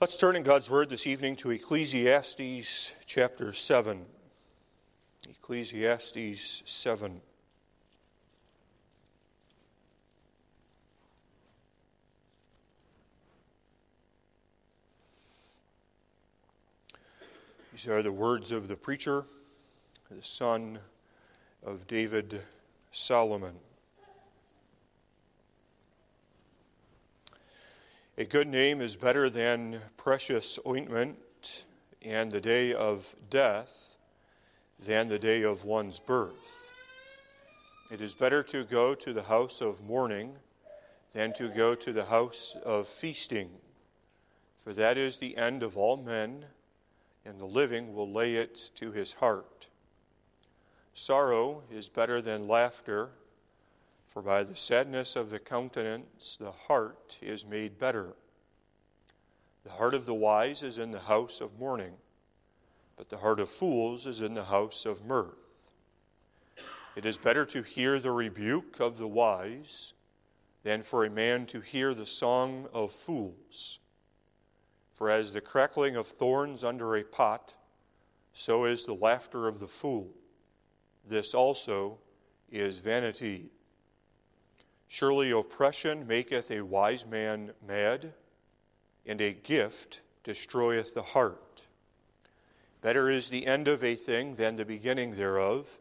Let's turn in God's Word this evening to Ecclesiastes chapter 7. Ecclesiastes 7. These are the words of the preacher, the son of David Solomon. A good name is better than precious ointment, and the day of death than the day of one's birth. It is better to go to the house of mourning than to go to the house of feasting, for that is the end of all men, and the living will lay it to his heart. Sorrow is better than laughter for by the sadness of the countenance the heart is made better. The heart of the wise is in the house of mourning, but the heart of fools is in the house of mirth. It is better to hear the rebuke of the wise than for a man to hear the song of fools. For as the crackling of thorns under a pot, so is the laughter of the fool. This also is vanity. Surely oppression maketh a wise man mad, and a gift destroyeth the heart. Better is the end of a thing than the beginning thereof,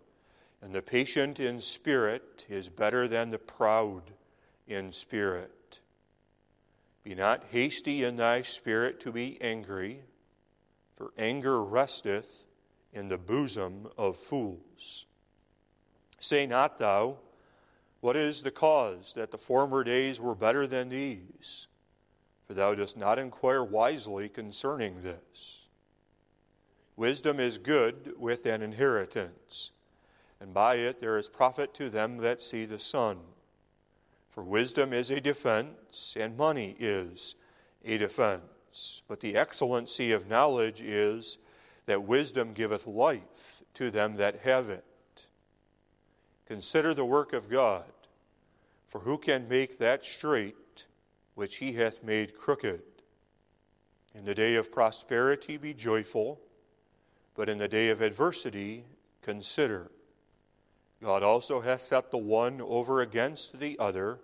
and the patient in spirit is better than the proud in spirit. Be not hasty in thy spirit to be angry, for anger resteth in the bosom of fools. Say not thou, what is the cause that the former days were better than these? For thou dost not inquire wisely concerning this. Wisdom is good with an inheritance, and by it there is profit to them that see the sun. For wisdom is a defense, and money is a defense. But the excellency of knowledge is that wisdom giveth life to them that have it. Consider the work of God, for who can make that straight which he hath made crooked? In the day of prosperity be joyful, but in the day of adversity consider. God also hath set the one over against the other,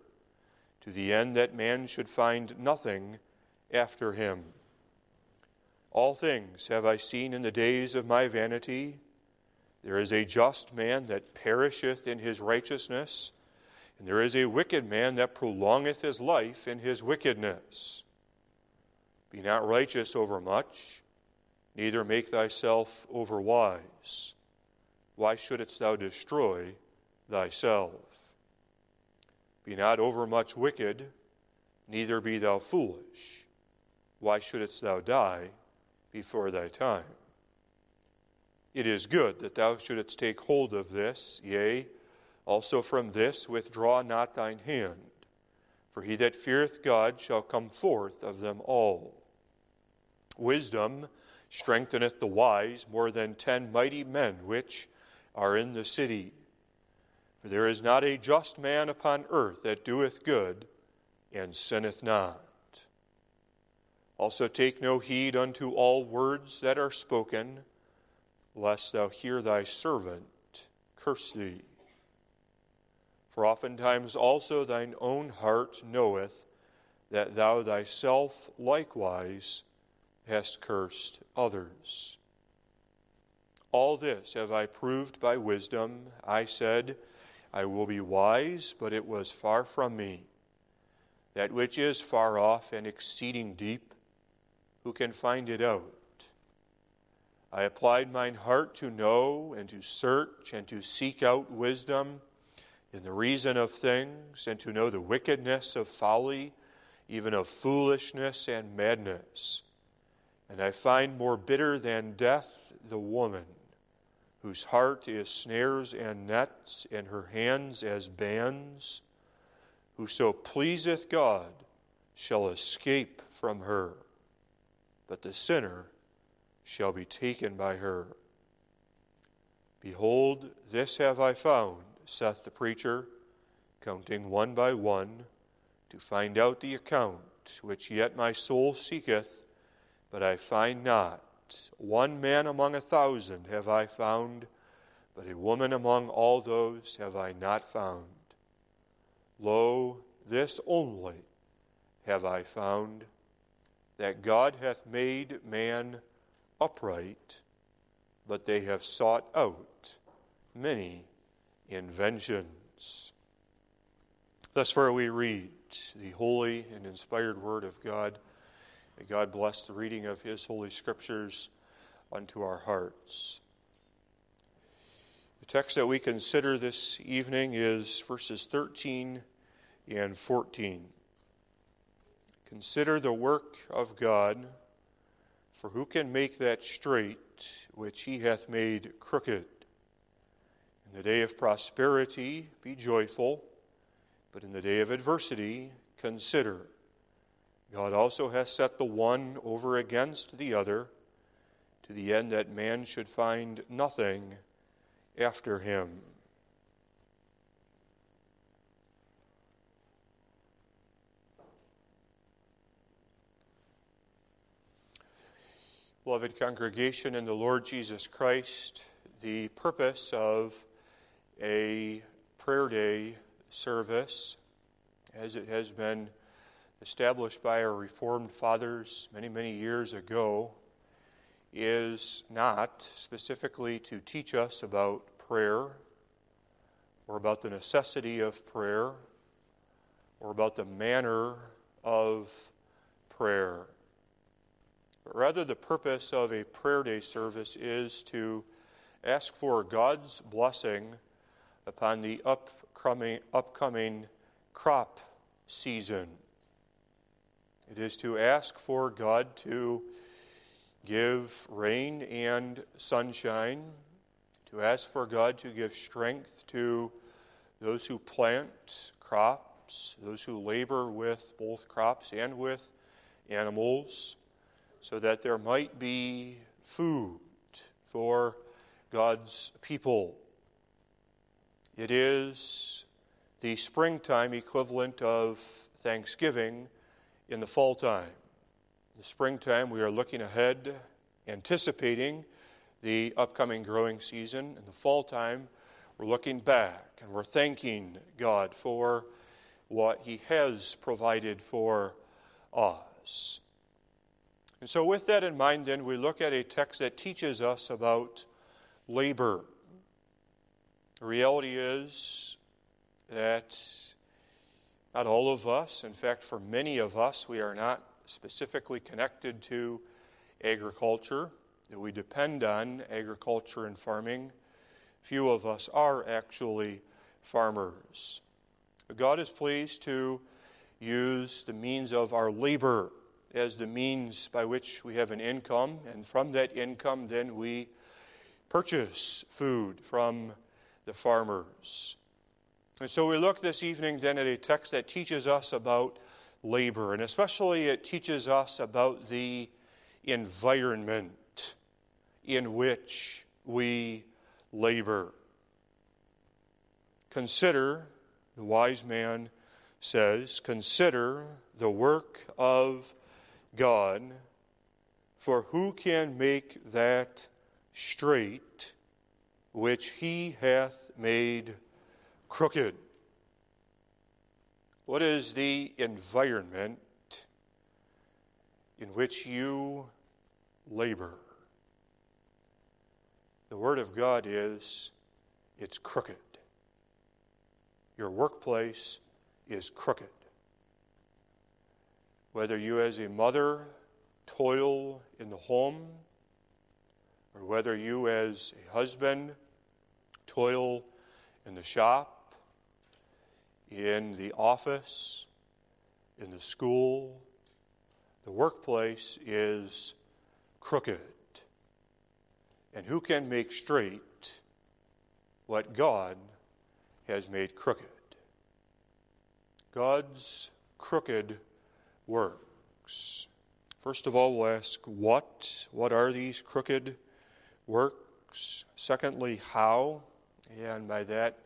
to the end that man should find nothing after him. All things have I seen in the days of my vanity. There is a just man that perisheth in his righteousness, and there is a wicked man that prolongeth his life in his wickedness. Be not righteous over much, neither make thyself over wise. Why shouldest thou destroy thyself? Be not overmuch wicked, neither be thou foolish. Why shouldest thou die before thy time? It is good that thou shouldest take hold of this, yea, also from this withdraw not thine hand. For he that feareth God shall come forth of them all. Wisdom strengtheneth the wise more than ten mighty men which are in the city. For there is not a just man upon earth that doeth good and sinneth not. Also take no heed unto all words that are spoken lest thou hear thy servant curse thee. For oftentimes also thine own heart knoweth that thou thyself likewise hast cursed others. All this have I proved by wisdom. I said, I will be wise, but it was far from me. That which is far off and exceeding deep, who can find it out? I applied mine heart to know and to search and to seek out wisdom in the reason of things and to know the wickedness of folly, even of foolishness and madness. And I find more bitter than death the woman whose heart is snares and nets and her hands as bands. Whoso pleaseth God shall escape from her, but the sinner shall be taken by her. Behold, this have I found, saith the preacher, counting one by one, to find out the account which yet my soul seeketh, but I find not. One man among a thousand have I found, but a woman among all those have I not found. Lo, this only have I found, that God hath made man upright, but they have sought out many inventions. Thus far we read the holy and inspired word of God. May God bless the reading of his holy scriptures unto our hearts. The text that we consider this evening is verses 13 and 14. Consider the work of God, for who can make that straight which he hath made crooked? In the day of prosperity, be joyful, but in the day of adversity, consider. God also hath set the one over against the other, to the end that man should find nothing after him. Beloved congregation in the Lord Jesus Christ, the purpose of a prayer day service, as it has been established by our Reformed fathers many, many years ago, is not specifically to teach us about prayer or about the necessity of prayer or about the manner of prayer. But rather, the purpose of a prayer day service is to ask for God's blessing upon the upcoming, upcoming crop season. It is to ask for God to give rain and sunshine, to ask for God to give strength to those who plant crops, those who labor with both crops and with animals, so that there might be food for God's people. It is the springtime equivalent of Thanksgiving in the fall time the springtime, we are looking ahead, anticipating the upcoming growing season. In the fall time, we're looking back and we're thanking God for what He has provided for us. And so, with that in mind, then, we look at a text that teaches us about labor. The reality is that not all of us, in fact, for many of us, we are not specifically connected to agriculture, that we depend on agriculture and farming. Few of us are actually farmers. God is pleased to use the means of our labor as the means by which we have an income, and from that income, then we purchase food from the farmers. And so we look this evening then at a text that teaches us about labor. And especially, it teaches us about the environment in which we labor. Consider, the wise man says, consider the work of God, for who can make that straight which he hath made crooked? What is the environment in which you labor? The Word of God is it's crooked. Your workplace is crooked. Whether you, as a mother, toil in the home, or whether you, as a husband, toil in the shop, in the office, in the school, the workplace is crooked. And who can make straight what God has made crooked? God's crooked works. First of all, we'll ask what? What are these crooked works? Secondly, how? And by that,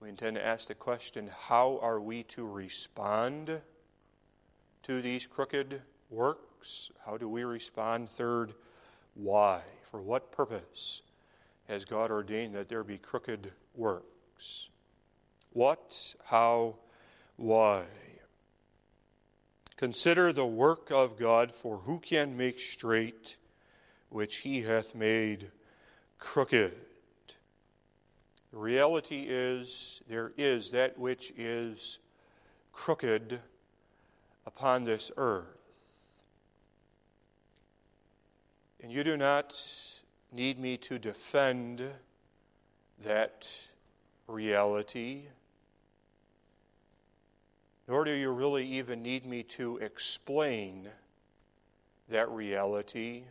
we intend to ask the question how are we to respond to these crooked works? How do we respond? Third, why? For what purpose has God ordained that there be crooked works? What, how, why? Consider the work of God, for who can make straight which he hath made crooked? The reality is, there is that which is crooked upon this earth. And you do not need me to defend that reality, nor do you really even need me to explain that reality.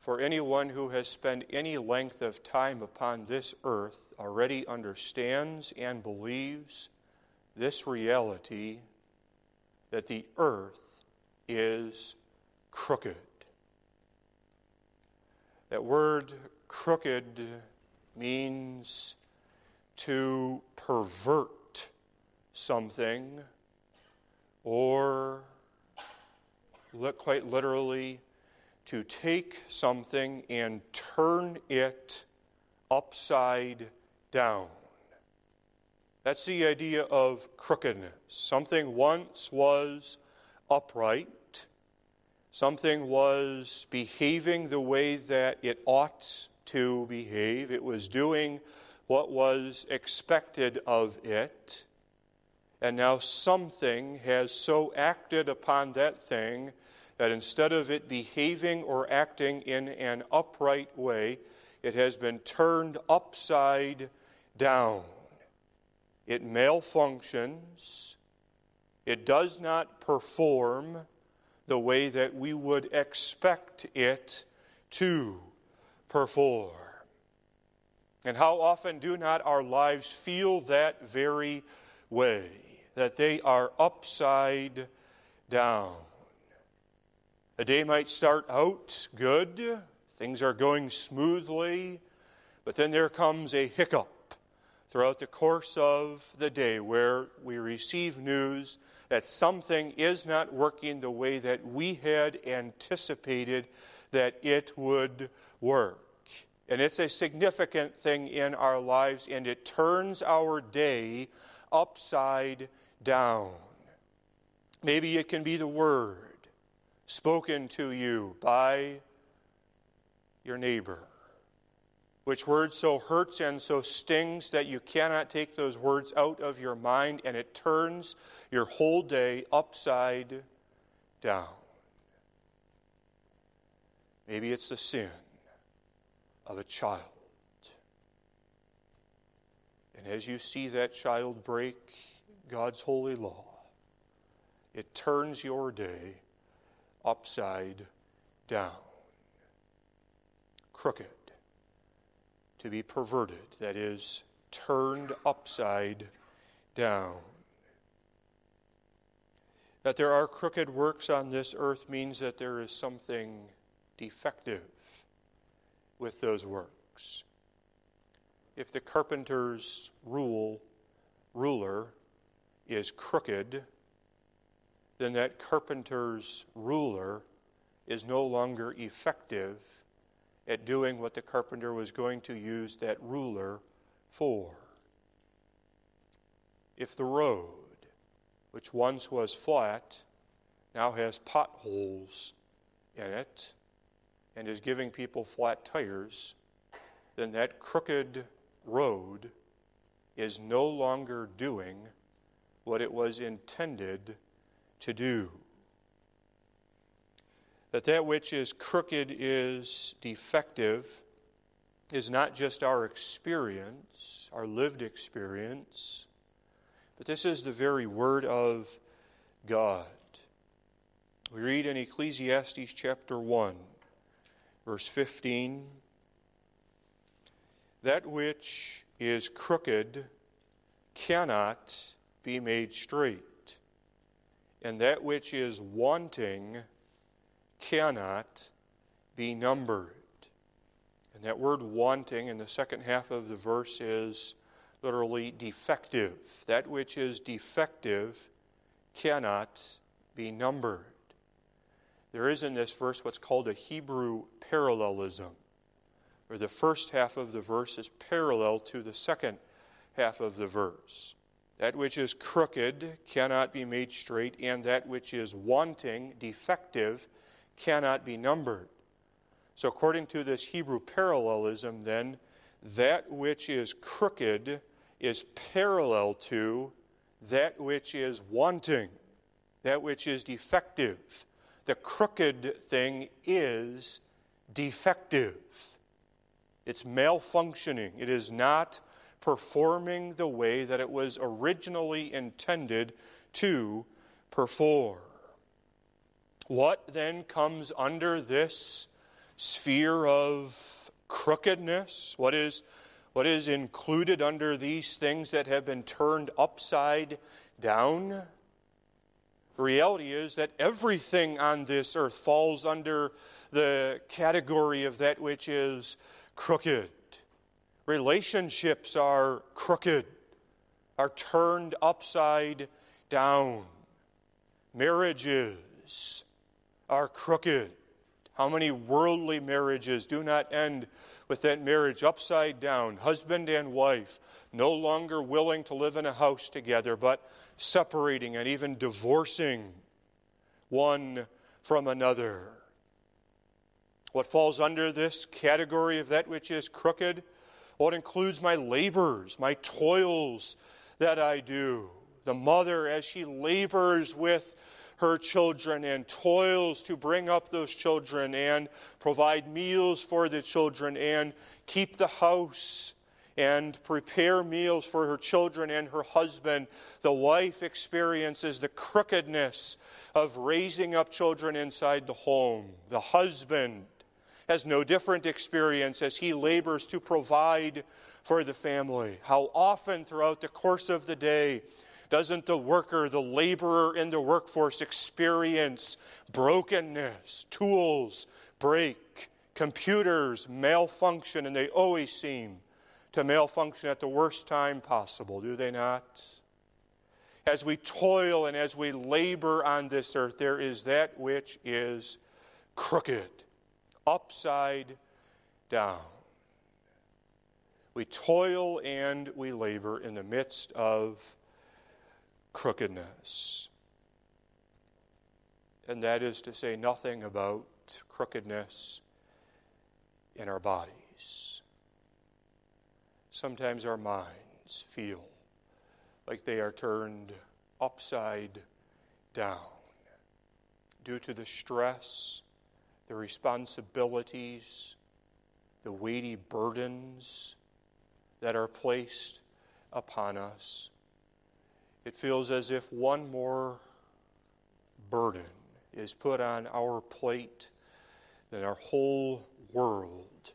For anyone who has spent any length of time upon this earth already understands and believes this reality that the earth is crooked. That word crooked means to pervert something or look quite literally to take something and turn it upside down. That's the idea of crookedness. Something once was upright, something was behaving the way that it ought to behave, it was doing what was expected of it. And now something has so acted upon that thing that instead of it behaving or acting in an upright way, it has been turned upside down. It malfunctions. It does not perform the way that we would expect it to perform. And how often do not our lives feel that very way, that they are upside down? A day might start out good, things are going smoothly, but then there comes a hiccup throughout the course of the day where we receive news that something is not working the way that we had anticipated that it would work. And it's a significant thing in our lives, and it turns our day upside down. Maybe it can be the Word spoken to you by your neighbor. Which word so hurts and so stings that you cannot take those words out of your mind and it turns your whole day upside down. Maybe it's the sin of a child. And as you see that child break God's holy law, it turns your day upside down. Crooked. To be perverted, that is, turned upside down. That there are crooked works on this earth means that there is something defective with those works. If the carpenter's rule ruler is crooked, then that carpenter's ruler is no longer effective at doing what the carpenter was going to use that ruler for. If the road, which once was flat, now has potholes in it and is giving people flat tires, then that crooked road is no longer doing what it was intended to do. That that which is crooked is defective is not just our experience, our lived experience, but this is the very word of God. We read in Ecclesiastes chapter 1, verse 15 that which is crooked cannot be made straight and that which is wanting cannot be numbered. And that word wanting in the second half of the verse is literally defective. That which is defective cannot be numbered. there is in this verse what's called a Hebrew parallelism, where the first half of the verse is parallel to the second half of the verse. That which is crooked cannot be made straight, and that which is wanting, defective, cannot be numbered. So, according to this Hebrew parallelism, then, that which is crooked is parallel to that which is wanting, that which is defective. The crooked thing is defective, it's malfunctioning, it is not performing the way that it was originally intended to perform. What then comes under this sphere of crookedness? What is, what is included under these things that have been turned upside down? The reality is that everything on this earth falls under the category of that which is crooked. Relationships are crooked, are turned upside down. Marriages are crooked. How many worldly marriages do not end with that marriage upside down? Husband and wife no longer willing to live in a house together, but separating and even divorcing one from another. What falls under this category of that which is crooked? Well, it includes my labors, my toils that I do. The mother, as she labors with her children and toils to bring up those children and provide meals for the children and keep the house and prepare meals for her children and her husband. The wife experiences the crookedness of raising up children inside the home. The husband has no different experience as he labors to provide for the family. How often throughout the course of the day doesn't the worker, the laborer in the workforce experience brokenness? Tools break, computers malfunction, and they always seem to malfunction at the worst time possible, do they not? As we toil and as we labor on this earth, there is that which is crooked upside down. We toil and we labor in the midst of crookedness. And that is to say nothing about crookedness in our bodies. Sometimes our minds feel like they are turned upside down due to the stress the responsibilities, the weighty burdens that are placed upon us. It feels as if one more burden is put on our plate, then our whole world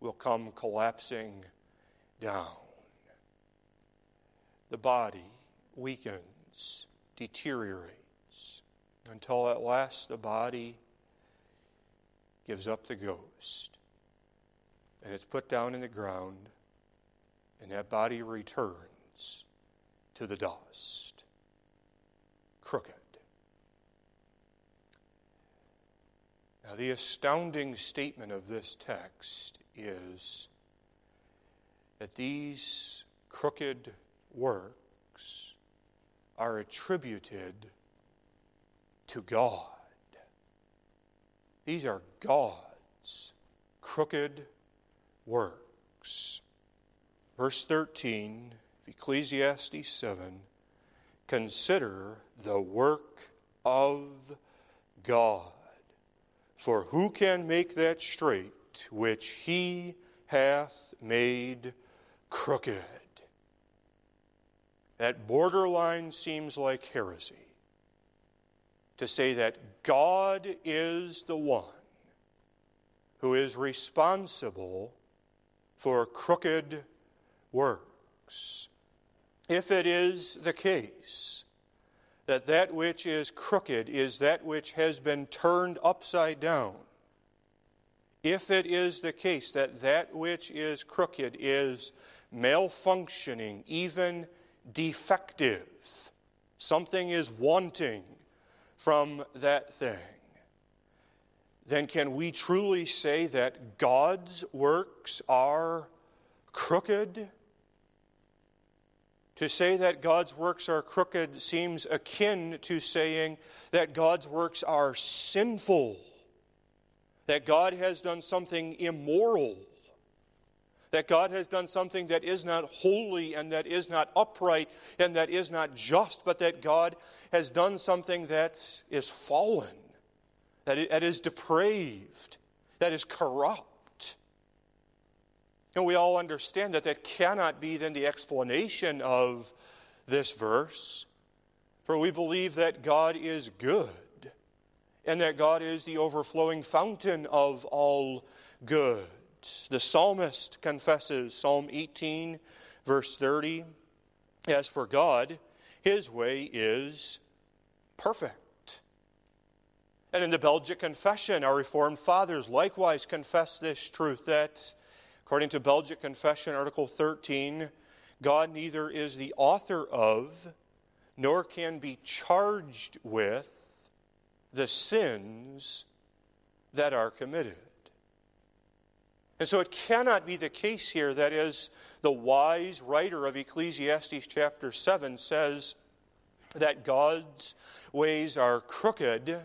will come collapsing down. The body weakens, deteriorates, until at last the body gives up the ghost, and it's put down in the ground, and that body returns to the dust, crooked. Now, the astounding statement of this text is that these crooked works are attributed to God. These are God's crooked works. Verse 13, of Ecclesiastes 7 Consider the work of God. For who can make that straight which he hath made crooked? That borderline seems like heresy to say that God is the one who is responsible for crooked works. If it is the case that that which is crooked is that which has been turned upside down, if it is the case that that which is crooked is malfunctioning, even defective, something is wanting from that thing, then can we truly say that God's works are crooked? To say that God's works are crooked seems akin to saying that God's works are sinful, that God has done something immoral, that God has done something that is not holy and that is not upright and that is not just, but that God has done something that is fallen, that is depraved, that is corrupt. And we all understand that that cannot be then the explanation of this verse, for we believe that God is good and that God is the overflowing fountain of all good. The psalmist confesses, Psalm 18, verse 30, As for God, his way is perfect. And in the Belgic Confession, our Reformed fathers likewise confess this truth that, according to Belgic Confession, Article 13, God neither is the author of, nor can be charged with the sins that are committed. And so it cannot be the case here that, as the wise writer of Ecclesiastes chapter 7 says, that God's ways are crooked,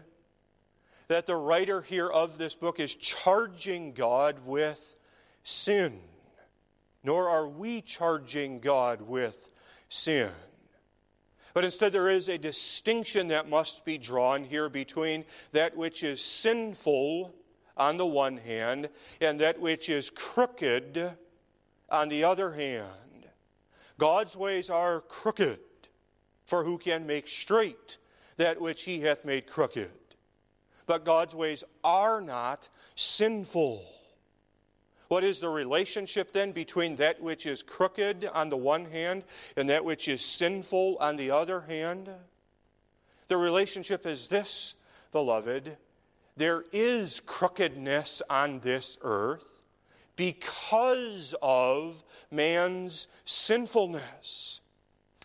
that the writer here of this book is charging God with sin. Nor are we charging God with sin. But instead, there is a distinction that must be drawn here between that which is sinful on the one hand, and that which is crooked on the other hand. God's ways are crooked, for who can make straight that which he hath made crooked? But God's ways are not sinful. What is the relationship then between that which is crooked on the one hand and that which is sinful on the other hand? The relationship is this, beloved there is crookedness on this earth because of man's sinfulness.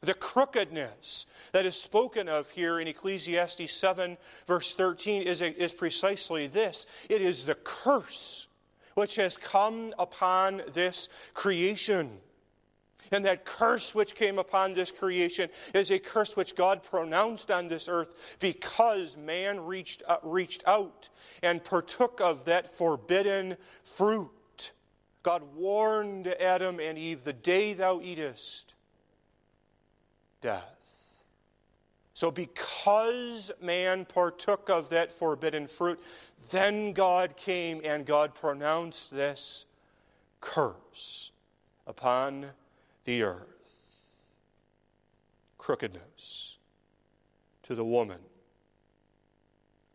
The crookedness that is spoken of here in Ecclesiastes 7, verse 13, is, is precisely this it is the curse which has come upon this creation. And that curse which came upon this creation is a curse which God pronounced on this earth because man reached, uh, reached out and partook of that forbidden fruit. God warned Adam and Eve, the day thou eatest, death. So, because man partook of that forbidden fruit, then God came and God pronounced this curse upon the earth. Crookedness to the woman.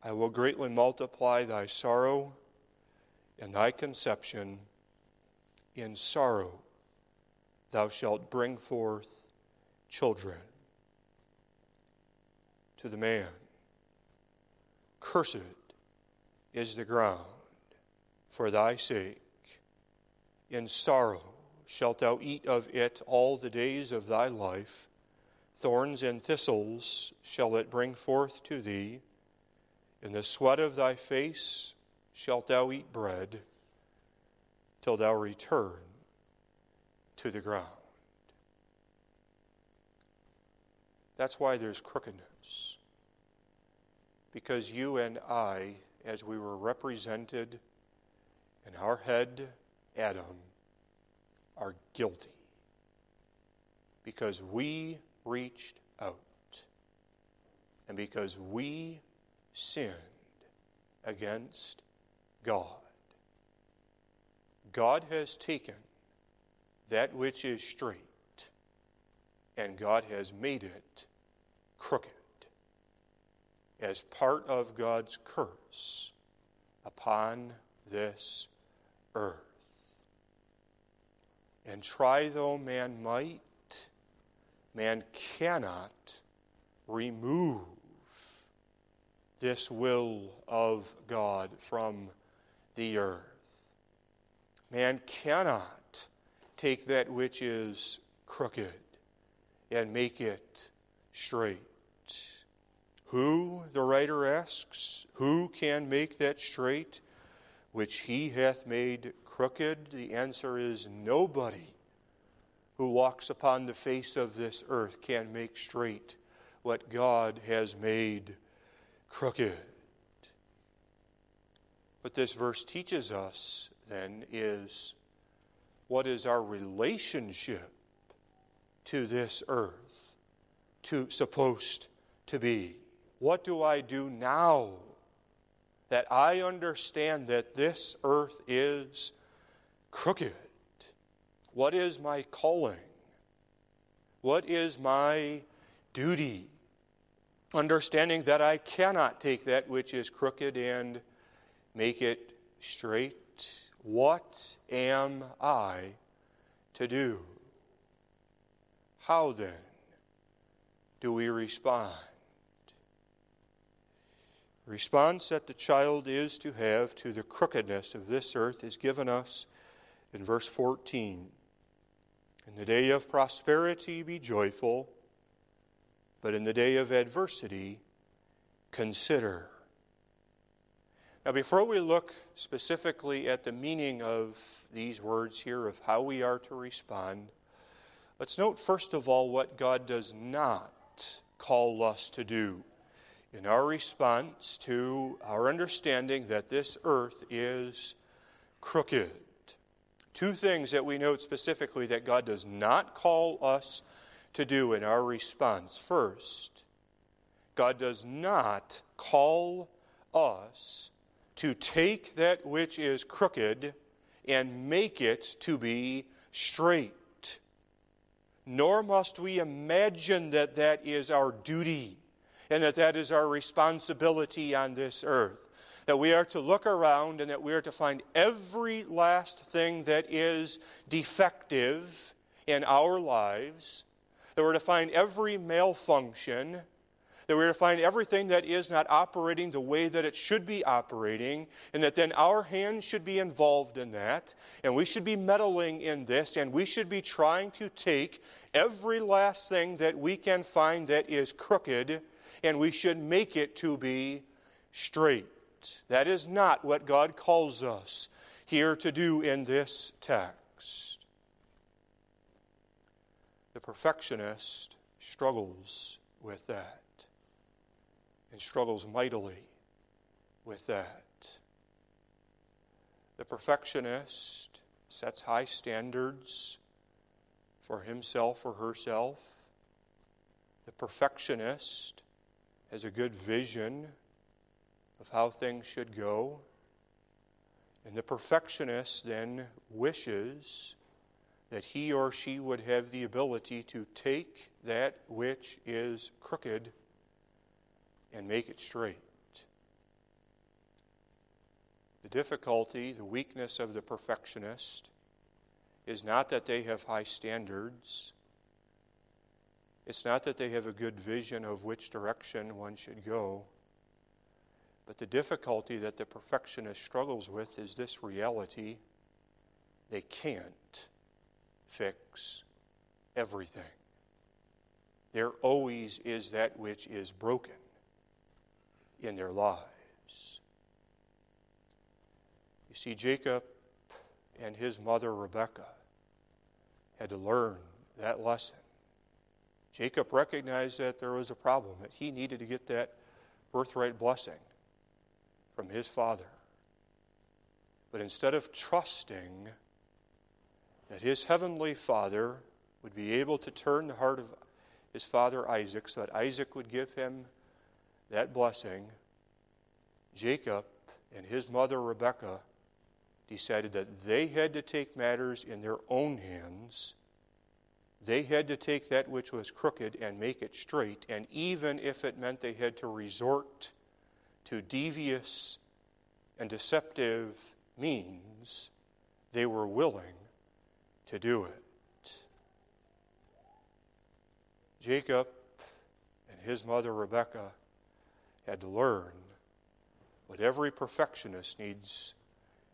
I will greatly multiply thy sorrow and thy conception. In sorrow thou shalt bring forth children. To the man, cursed is the ground for thy sake. In sorrow shalt thou eat of it all the days of thy life. Thorns and thistles shall it bring forth to thee. In the sweat of thy face shalt thou eat bread till thou return to the ground. That's why there's crookedness. Because you and I, as we were represented in our head, Adam, are guilty because we reached out and because we sinned against God. God has taken that which is straight and God has made it crooked as part of God's curse upon this earth. And try though man might, man cannot remove this will of God from the earth. Man cannot take that which is crooked and make it straight. Who, the writer asks, who can make that straight which he hath made crooked? The answer is nobody who walks upon the face of this earth can make straight what God has made crooked. What this verse teaches us then is what is our relationship to this earth to supposed to be? What do I do now that I understand that this earth is crooked? What is my calling? What is my duty? Understanding that I cannot take that which is crooked and make it straight. What am I to do? How then do we respond? The response that the child is to have to the crookedness of this earth is given us in verse 14. In the day of prosperity, be joyful, but in the day of adversity, consider. Now, before we look specifically at the meaning of these words here, of how we are to respond, let's note first of all what God does not call us to do in our response to our understanding that this earth is crooked. Two things that we note specifically that God does not call us to do in our response. First, God does not call us to take that which is crooked and make it to be straight. Nor must we imagine that that is our duty and that that is our responsibility on this earth that we are to look around and that we are to find every last thing that is defective in our lives, that we're to find every malfunction, that we're to find everything that is not operating the way that it should be operating, and that then our hands should be involved in that, and we should be meddling in this, and we should be trying to take every last thing that we can find that is crooked, and we should make it to be straight. That is not what God calls us here to do in this text. The perfectionist struggles with that and struggles mightily with that. The perfectionist sets high standards for himself or herself. The perfectionist has a good vision of how things should go. And the perfectionist then wishes that he or she would have the ability to take that which is crooked and make it straight. The difficulty, the weakness of the perfectionist is not that they have high standards. It's not that they have a good vision of which direction one should go. But the difficulty that the perfectionist struggles with is this reality they can't fix everything. There always is that which is broken in their lives. You see, Jacob and his mother Rebekah had to learn that lesson. Jacob recognized that there was a problem, that he needed to get that birthright blessing from his father. But instead of trusting that his heavenly father would be able to turn the heart of his father Isaac so that Isaac would give him that blessing, Jacob and his mother Rebekah decided that they had to take matters in their own hands. They had to take that which was crooked and make it straight, and even if it meant they had to resort to devious and deceptive means, they were willing to do it. Jacob and his mother Rebekah had to learn what every perfectionist needs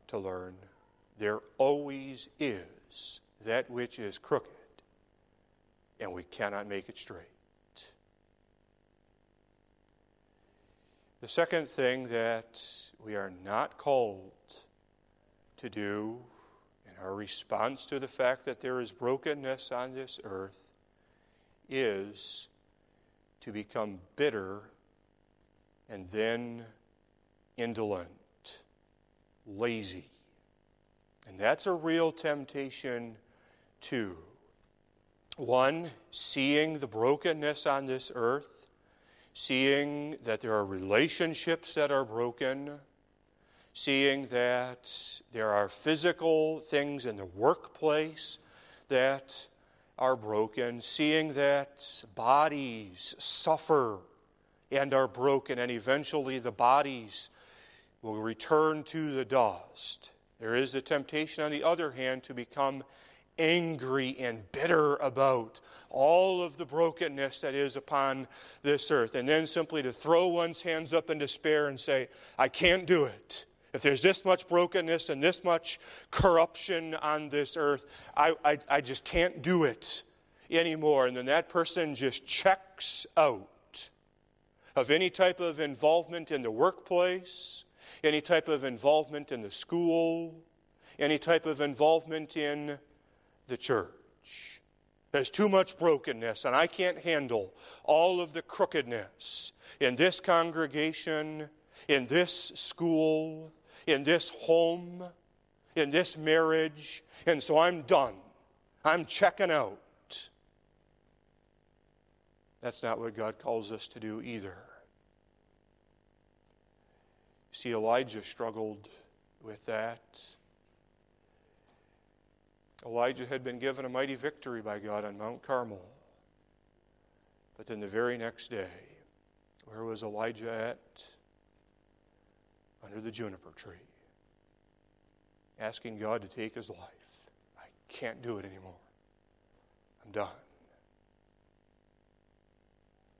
to learn. There always is that which is crooked, and we cannot make it straight. The second thing that we are not called to do in our response to the fact that there is brokenness on this earth is to become bitter and then indolent, lazy. And that's a real temptation, too. One, seeing the brokenness on this earth, seeing that there are relationships that are broken, seeing that there are physical things in the workplace that are broken, seeing that bodies suffer and are broken, and eventually the bodies will return to the dust. There is the temptation, on the other hand, to become angry and bitter about all of the brokenness that is upon this earth, and then simply to throw one's hands up in despair and say, I can't do it. If there's this much brokenness and this much corruption on this earth, I, I, I just can't do it anymore. And then that person just checks out of any type of involvement in the workplace, any type of involvement in the school, any type of involvement in the church. There's too much brokenness, and I can't handle all of the crookedness in this congregation, in this school, in this home, in this marriage, and so I'm done. I'm checking out. That's not what God calls us to do either. See, Elijah struggled with that. Elijah had been given a mighty victory by God on Mount Carmel. But then the very next day, where was Elijah at? Under the juniper tree, asking God to take his life. I can't do it anymore. I'm done.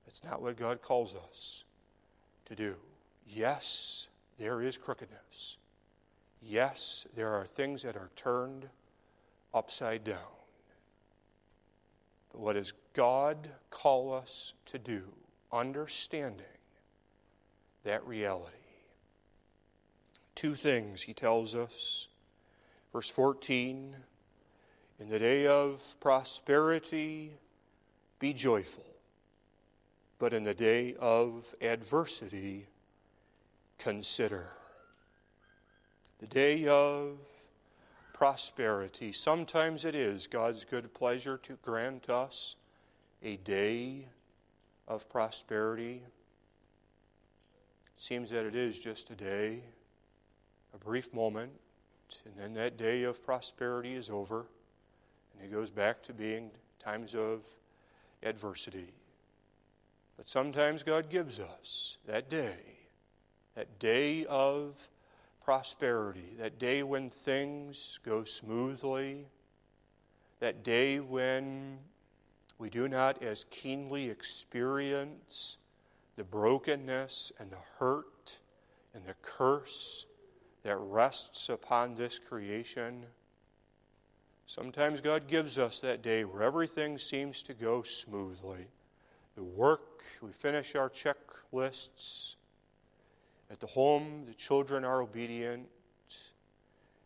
That's not what God calls us to do. Yes, there is crookedness. Yes, there are things that are turned upside down. But what does God call us to do? Understanding that reality. Two things he tells us. Verse 14 In the day of prosperity, be joyful, but in the day of adversity, consider. The day of prosperity. Sometimes it is God's good pleasure to grant us a day of prosperity. It seems that it is just a day, a brief moment, and then that day of prosperity is over, and it goes back to being times of adversity. But sometimes God gives us that day, that day of prosperity, that day when things go smoothly, that day when we do not as keenly experience the brokenness and the hurt and the curse that rests upon this creation. Sometimes God gives us that day where everything seems to go smoothly. The work, we finish our checklists, at the home, the children are obedient.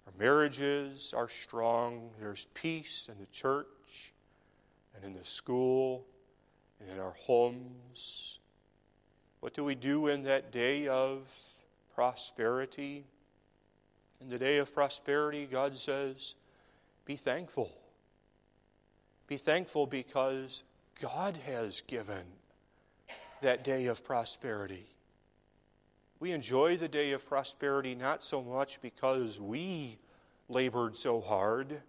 Our marriages are strong. There's peace in the church and in the school and in our homes. What do we do in that day of prosperity? In the day of prosperity, God says, be thankful. Be thankful because God has given that day of prosperity. We enjoy the day of prosperity not so much because we labored so hard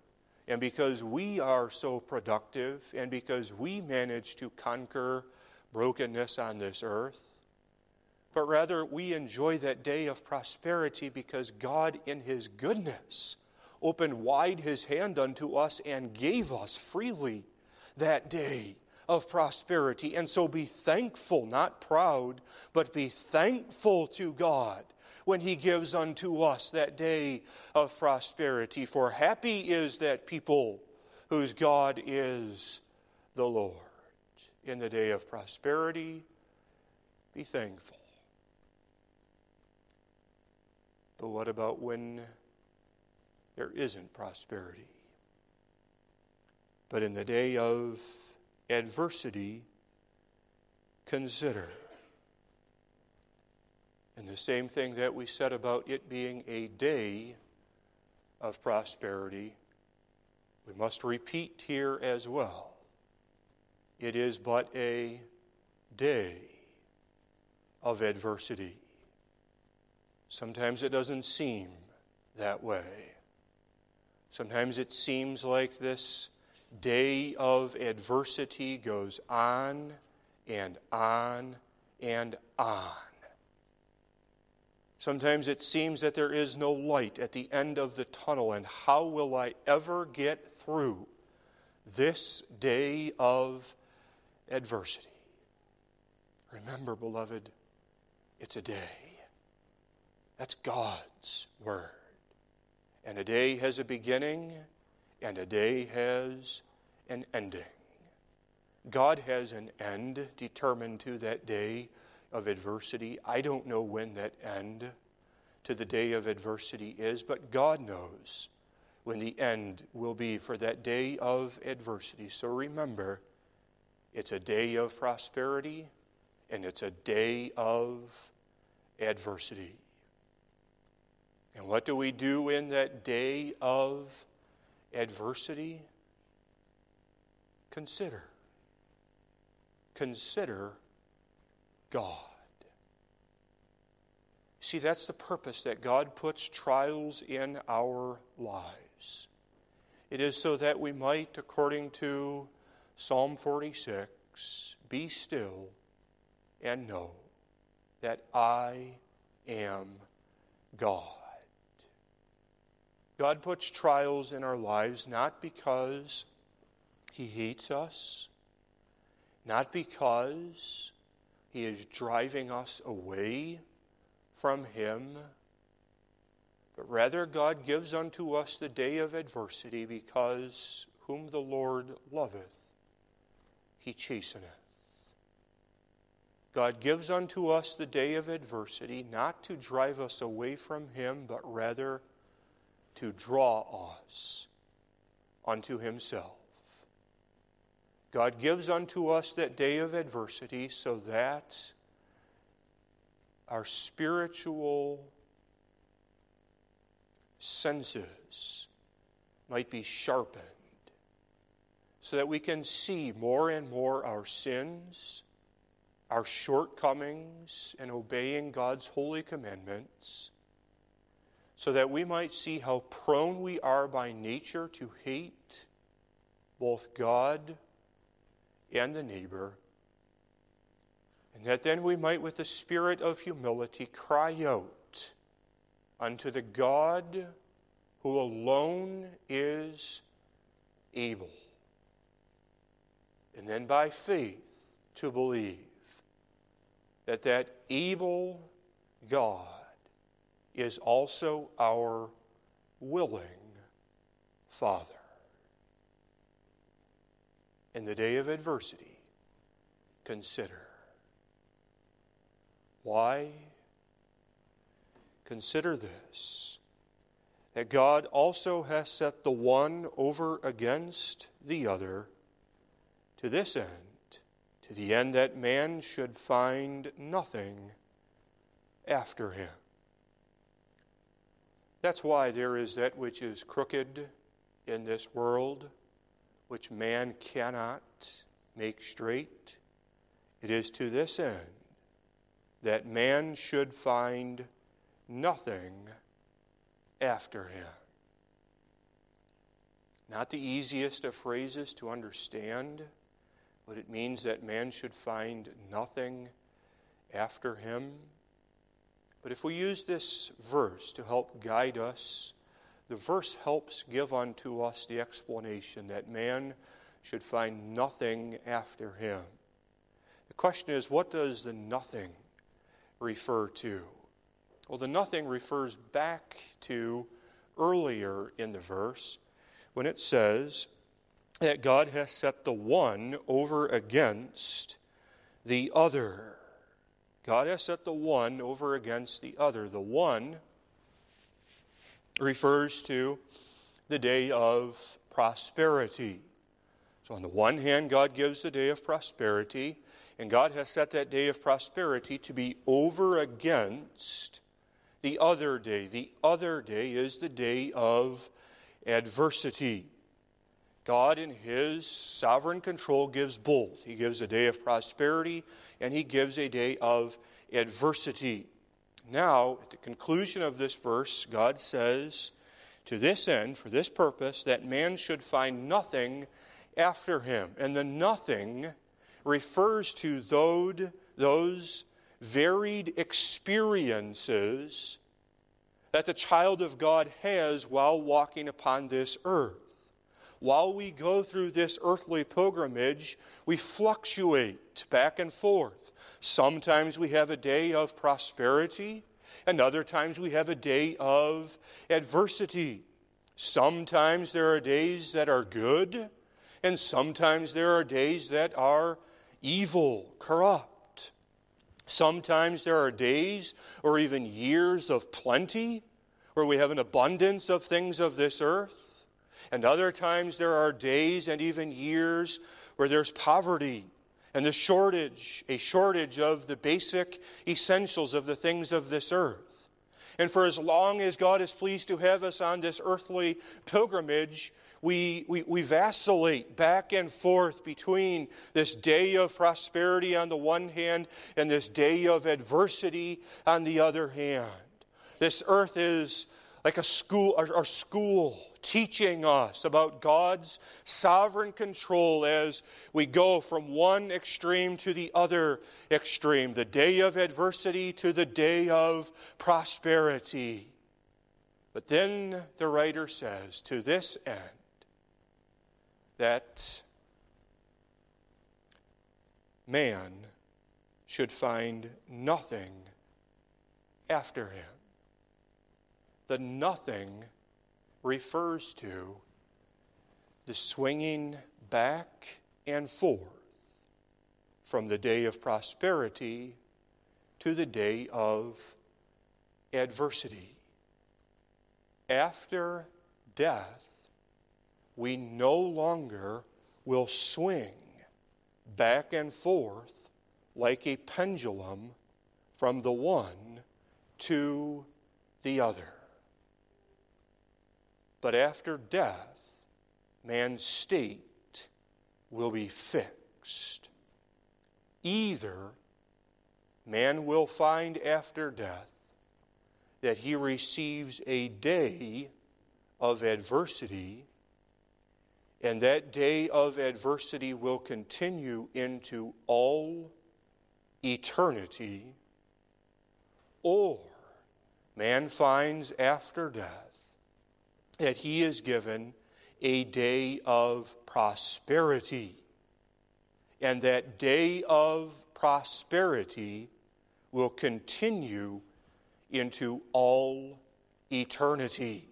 and because we are so productive and because we managed to conquer brokenness on this earth, but rather we enjoy that day of prosperity because God, in His goodness, opened wide His hand unto us and gave us freely that day of prosperity. And so be thankful, not proud, but be thankful to God when He gives unto us that day of prosperity. For happy is that people whose God is the Lord. In the day of prosperity, be thankful. But what about when there isn't prosperity? But in the day of adversity, consider. And the same thing that we said about it being a day of prosperity, we must repeat here as well. It is but a day of adversity. Sometimes it doesn't seem that way. Sometimes it seems like this day of adversity goes on and on and on. Sometimes it seems that there is no light at the end of the tunnel, and how will I ever get through this day of adversity? Remember, beloved, it's a day. That's God's Word. And a day has a beginning, and a day has an ending. God has an end determined to that day of adversity. I don't know when that end to the day of adversity is, but God knows when the end will be for that day of adversity. So remember, it's a day of prosperity and it's a day of adversity. And what do we do in that day of adversity? Consider. Consider God. See, that's the purpose that God puts trials in our lives. It is so that we might, according to Psalm 46, be still and know that I am God. God puts trials in our lives not because He hates us, not because He is driving us away from Him, but rather God gives unto us the day of adversity because whom the Lord loveth, He chasteneth. God gives unto us the day of adversity not to drive us away from Him, but rather to draw us unto Himself. God gives unto us that day of adversity so that our spiritual senses might be sharpened so that we can see more and more our sins, our shortcomings in obeying God's holy commandments so that we might see how prone we are by nature to hate both God and the neighbor, and that then we might, with the spirit of humility, cry out unto the God who alone is able, and then by faith to believe that that able God is also our willing Father. In the day of adversity, consider. Why? Consider this that God also has set the one over against the other to this end, to the end that man should find nothing after him. That's why there is that which is crooked in this world, which man cannot make straight. It is to this end that man should find nothing after him. Not the easiest of phrases to understand, but it means that man should find nothing after him. But if we use this verse to help guide us, the verse helps give unto us the explanation that man should find nothing after him. The question is, what does the nothing refer to? Well, the nothing refers back to earlier in the verse when it says that God has set the one over against the other. God has set the one over against the other. The one refers to the day of prosperity. So, on the one hand, God gives the day of prosperity, and God has set that day of prosperity to be over against the other day. The other day is the day of adversity. God, in His sovereign control, gives both. He gives a day of prosperity and He gives a day of adversity. Now, at the conclusion of this verse, God says, To this end, for this purpose, that man should find nothing after him. And the nothing refers to those, varied experiences that the child of God has while walking upon this earth. While we go through this earthly pilgrimage, we fluctuate back and forth. Sometimes we have a day of prosperity, and other times we have a day of adversity. Sometimes there are days that are good, and sometimes there are days that are evil, corrupt. Sometimes there are days or even years of plenty where we have an abundance of things of this earth. And other times there are days and even years where there's poverty and the shortage, a shortage of the basic essentials of the things of this earth. And for as long as God is pleased to have us on this earthly pilgrimage, we, we, we vacillate back and forth between this day of prosperity on the one hand and this day of adversity on the other hand. This earth is like a school, our, school, teaching us about God's sovereign control as we go from one extreme to the other extreme, the day of adversity to the day of prosperity. But then the writer says, to this end, that man should find nothing after him. The nothing refers to the swinging back and forth from the day of prosperity to the day of adversity. After death, we no longer will swing back and forth like a pendulum from the one to the other. But after death, man's state will be fixed. Either man will find after death that he receives a day of adversity and that day of adversity will continue into all eternity. Or man finds after death that he is given a day of prosperity. And that day of prosperity will continue into all eternity.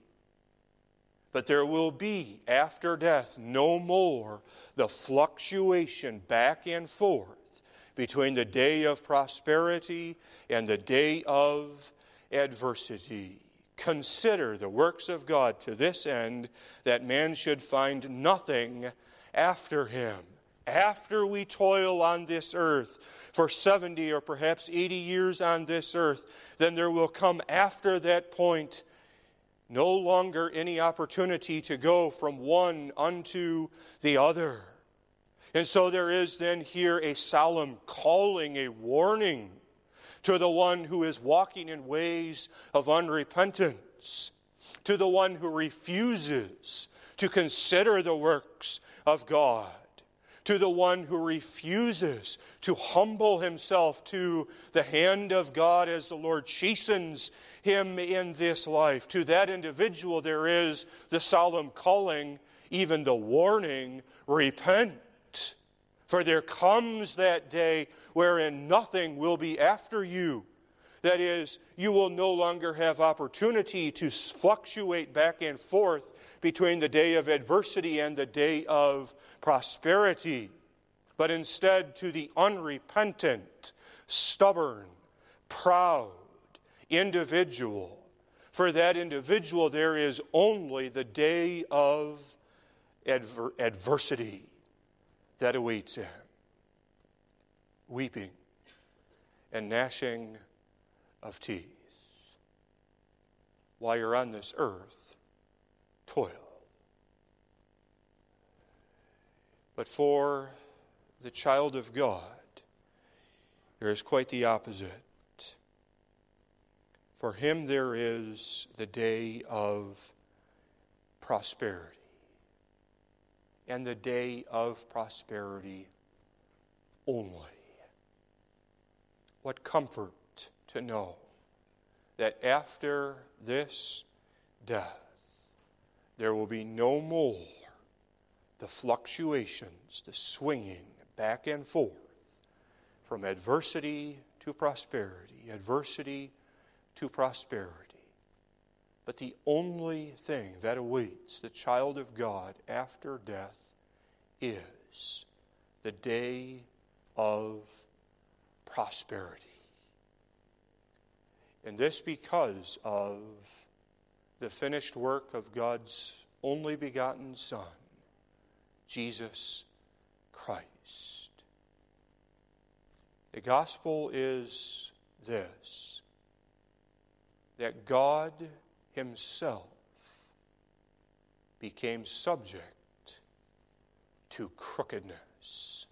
But there will be, after death, no more the fluctuation back and forth between the day of prosperity and the day of adversity. Consider the works of God to this end that man should find nothing after him. After we toil on this earth for 70 or perhaps 80 years on this earth, then there will come after that point no longer any opportunity to go from one unto the other. And so there is then here a solemn calling, a warning to the one who is walking in ways of unrepentance, to the one who refuses to consider the works of God to the one who refuses to humble himself to the hand of God as the Lord chastens him in this life. To that individual, there is the solemn calling, even the warning repent. For there comes that day wherein nothing will be after you. That is, you will no longer have opportunity to fluctuate back and forth between the day of adversity and the day of prosperity, but instead to the unrepentant, stubborn, proud individual, For that individual, there is only the day of adver- adversity that awaits him weeping and gnashing of teeth. While you're on this earth, toil. But for the child of God, there is quite the opposite. For him, there is the day of prosperity. And the day of prosperity only. What comfort to know that after this death, there will be no more the fluctuations, the swinging back and forth from adversity to prosperity, adversity to prosperity. But the only thing that awaits the child of God after death is the day of prosperity. And this because of the finished work of God's only begotten Son, Jesus Christ. The gospel is this that God Himself became subject to crookedness.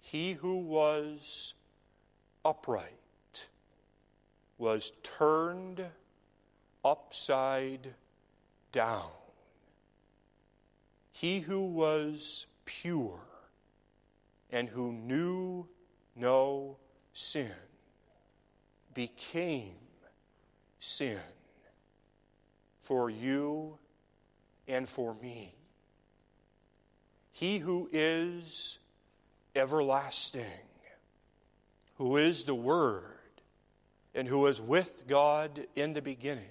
He who was upright was turned upside down. He who was pure and who knew no sin became sin for you and for me. He who is everlasting, who is the Word, and who was with God in the beginning,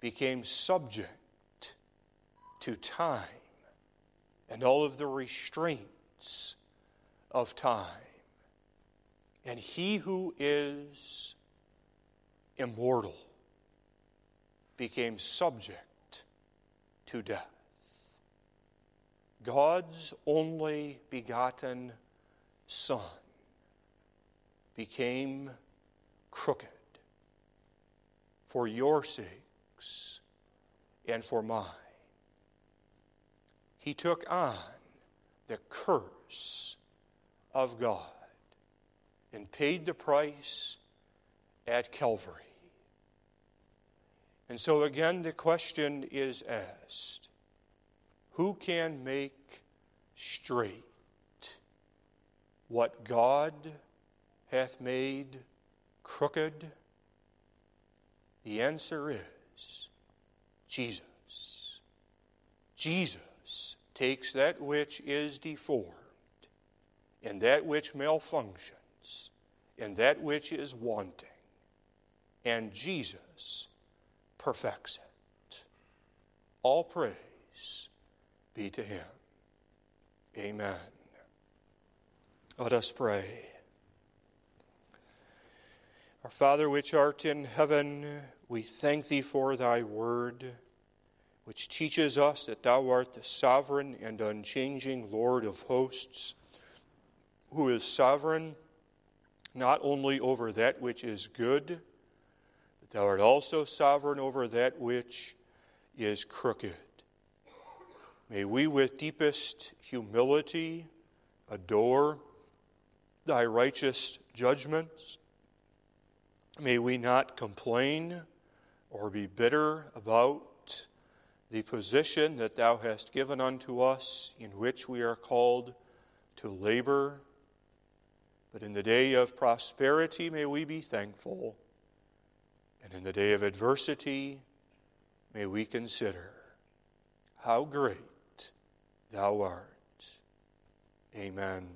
became subject to time and all of the restraints of time. And he who is immortal became subject to death. God's only begotten Son became crooked for your sakes and for mine. He took on the curse of God and paid the price at Calvary. And so again, the question is asked who can make straight what God hath made crooked? The answer is Jesus. Jesus takes that which is deformed and that which malfunctions and that which is wanting, and Jesus perfects it. All praise be to him. Amen. Let us pray. Our Father, which art in heaven, we thank thee for thy word, which teaches us that thou art the sovereign and unchanging Lord of hosts, who is sovereign not only over that which is good, but thou art also sovereign over that which is crooked. May we with deepest humility adore thy righteous judgments. May we not complain or be bitter about the position that thou hast given unto us, in which we are called to labor. But in the day of prosperity, may we be thankful. And in the day of adversity, may we consider how great thou art. Amen.